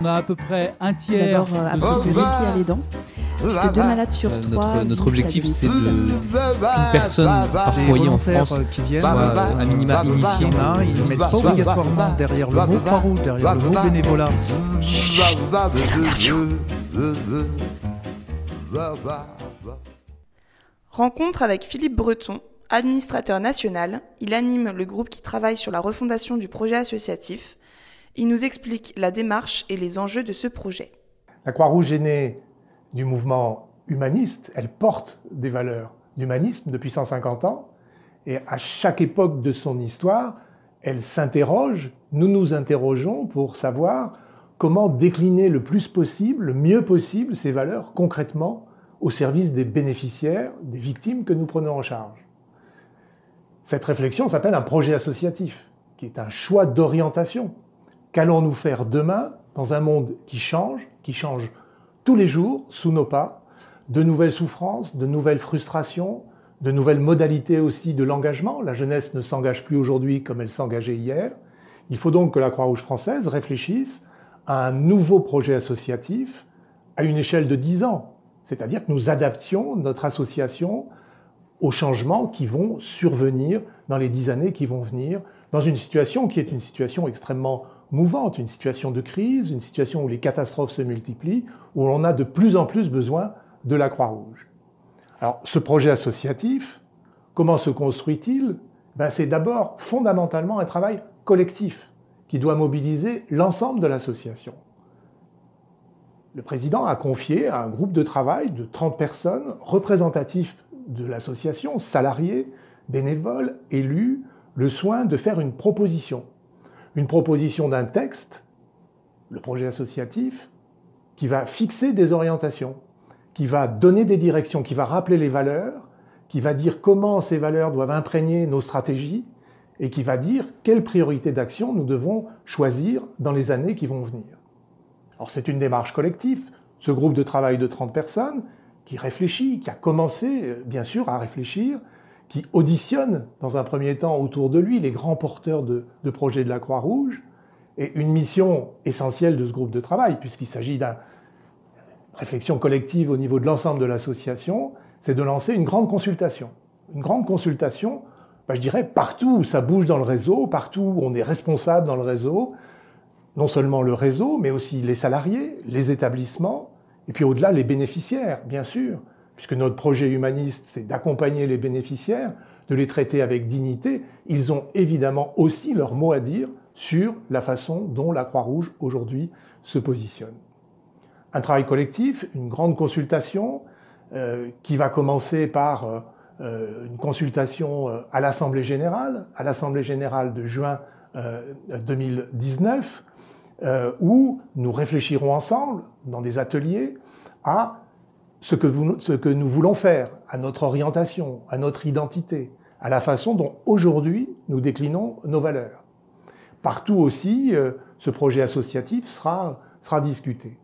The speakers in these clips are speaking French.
On a à peu près un tiers D'abord, euh, de apprendre ce le public. métier à l'aidant. Puisque deux malades sur Euh, trois. notre, objectif, c'est qu'une personne par Les foyer en France qui viennent, soit euh, à minima a, ils ne mettent pas obligatoirement derrière le mot Croix-Rouge, derrière le mot bénévolat. Rencontre avec Philippe Breton, administrateur national. Il anime le groupe qui travaille sur la refondation du projet associatif. Il nous explique la démarche et les enjeux de ce projet. La Croix-Rouge est née du mouvement humaniste, elle porte des valeurs d'humanisme depuis 150 ans, et à chaque époque de son histoire, elle s'interroge, nous nous interrogeons pour savoir comment décliner le plus possible, le mieux possible ces valeurs concrètement au service des bénéficiaires, des victimes que nous prenons en charge. Cette réflexion s'appelle un projet associatif, qui est un choix d'orientation. Qu'allons-nous faire demain dans un monde qui change, qui change tous les jours sous nos pas, de nouvelles souffrances, de nouvelles frustrations, de nouvelles modalités aussi de l'engagement? La jeunesse ne s'engage plus aujourd'hui comme elle s'engageait hier. Il faut donc que la Croix-Rouge française réfléchisse à un nouveau projet associatif à une échelle de 10 ans. C'est-à-dire que nous adaptions notre association aux changements qui vont survenir dans les 10 années qui vont venir, dans une situation qui est une situation extrêmement mouvante, une situation de crise, une situation où les catastrophes se multiplient, où on a de plus en plus besoin de la Croix-Rouge. Alors, ce projet associatif, comment se construit-il? Ben, C'est d'abord fondamentalement un travail collectif qui doit mobiliser l'ensemble de l'association. Le président a confié à un groupe de travail de 30 personnes représentatifs de l'association, salariés, bénévoles, élus, le soin de faire une proposition. Une proposition d'un texte, le projet associatif, qui va fixer des orientations, qui va donner des directions, qui va rappeler les valeurs, qui va dire comment ces valeurs doivent imprégner nos stratégies et qui va dire quelles priorités d'action nous devons choisir dans les années qui vont venir. Alors c'est une démarche collective, ce groupe de travail de 30 personnes qui réfléchit, qui a commencé euh, bien sûr à réfléchir, qui auditionne dans un premier temps autour de lui les grands porteurs de, projets de la Croix-Rouge, et une mission essentielle de ce groupe de travail, puisqu'il s'agit d'une réflexion collective au niveau de l'ensemble de l'association, c'est de lancer une grande consultation. Une grande consultation, ben, je dirais, partout où ça bouge dans le réseau, partout où on est responsable dans le réseau, non seulement le réseau, mais aussi les salariés, les établissements, et puis au-delà les bénéficiaires, bien sûr, puisque notre projet humaniste, c'est d'accompagner les bénéficiaires, de les traiter avec dignité, ils ont évidemment aussi leur mot à dire sur la façon dont la Croix-Rouge aujourd'hui se positionne. Un travail collectif, une grande consultation euh, qui va commencer par euh, euh, une consultation à l'Assemblée générale, à l'Assemblée générale de juin euh, 2019, euh, où nous réfléchirons ensemble dans des ateliers à ce que, nous voulons faire, à notre orientation, à notre identité, à la façon dont aujourd'hui nous déclinons nos valeurs. Partout aussi, euh, ce projet associatif sera, sera discuté.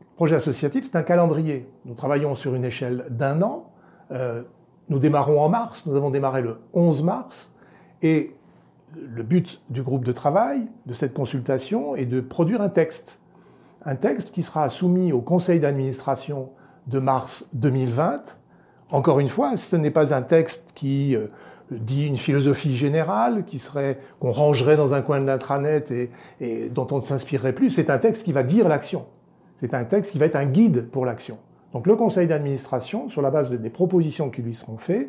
Le projet associatif, c'est un calendrier. Nous travaillons sur une échelle d'un an. Euh, nous démarrons en mars, nous avons démarré le 11 mars, et le but du groupe de travail, de cette consultation, est de produire un texte. Un texte qui sera soumis au conseil d'administration de mars 2020. Encore une fois, ce n'est pas un texte qui euh, dit une philosophie générale, qui serait qu'on rangerait dans un coin de l'intranet et, et dont on ne s'inspirerait plus. C'est un texte qui va dire l'action. C'est un texte qui va être un guide pour l'action. Donc le conseil d'administration, sur la base de, des propositions qui lui seront faites,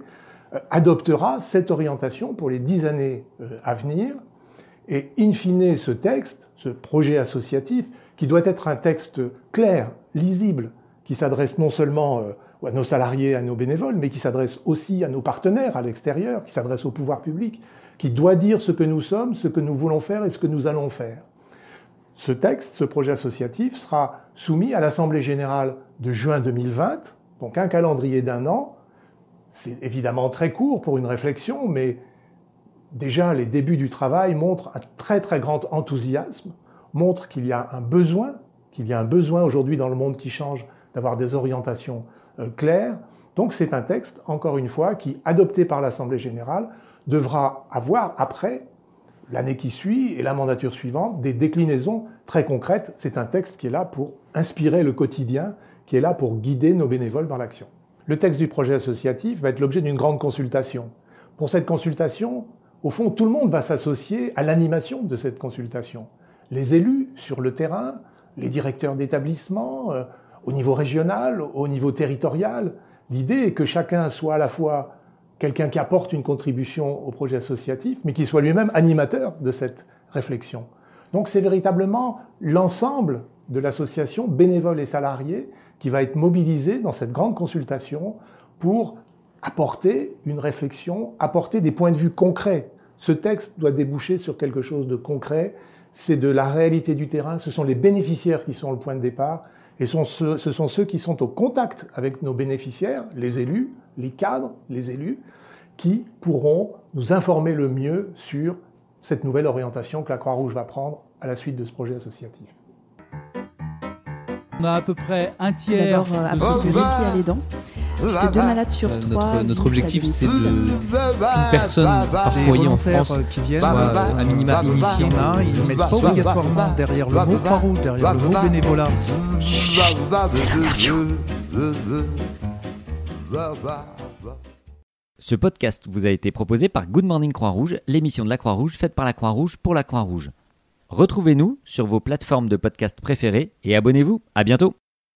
euh, adoptera cette orientation pour les dix années euh, à venir. Et in fine, ce texte, ce projet associatif, qui doit être un texte clair, lisible, qui s'adresse non seulement euh, à nos salariés, à nos bénévoles, mais qui s'adresse aussi à nos partenaires à l'extérieur, qui s'adresse au pouvoir public, qui doit dire ce que nous sommes, ce que nous voulons faire et ce que nous allons faire. Ce texte, ce projet associatif, sera soumis à l'Assemblée générale de juin 2020, donc un calendrier d'un an. C'est évidemment très court pour une réflexion, mais déjà les débuts du travail montrent un très très grand enthousiasme, montrent qu'il y a un besoin, qu'il y a un besoin aujourd'hui dans le monde qui change d'avoir des orientations euh, claires. Donc c'est un texte, encore une fois, qui, adopté par l'Assemblée générale, devra avoir après l'année qui suit et la mandature suivante des déclinaisons très concrètes. C'est un texte qui est là pour inspirer le quotidien, qui est là pour guider nos bénévoles dans l'action. Le texte du projet associatif va être l'objet d'une grande consultation. Pour cette consultation, au fond, tout le monde va s'associer à l'animation de cette consultation. Les élus sur le terrain, les directeurs d'établissement, euh, au niveau régional, au niveau territorial. L'idée est que chacun soit à la fois quelqu'un qui apporte une contribution au projet associatif, mais qui soit lui-même animateur de cette réflexion. Donc c'est véritablement l'ensemble de l'association, bénévoles et salariés, qui va être mobilisé dans cette grande consultation pour apporter une réflexion, apporter des points de vue concrets. Ce texte doit déboucher sur quelque chose de concret, c'est de la réalité du terrain, ce sont les bénéficiaires qui sont le point de départ, et ce sont ceux qui sont au contact avec nos bénéficiaires, les élus, les cadres, les élus, qui pourront nous informer le mieux sur cette nouvelle orientation que la Croix-Rouge va prendre à la suite de ce projet associatif. On a à peu près un tiers D'abord, euh, apporter du répi à l'aidant. Puisque deux malades sur Euh, trois. notre, notre vivent objectif, c'est de qu'une personne par foyer en France euh, qui viennent, soit euh, à minima il initiée. en a, ils ne mettent pas obligatoirement derrière le mot Croix-Rouge, derrière le mot bénévolat. Ce podcast vous a été proposé par Good Morning Croix-Rouge, l'émission de la Croix-Rouge faite par la Croix-Rouge pour la Croix-Rouge. Retrouvez-nous sur vos plateformes de podcast préférées et abonnez-vous. À bientôt.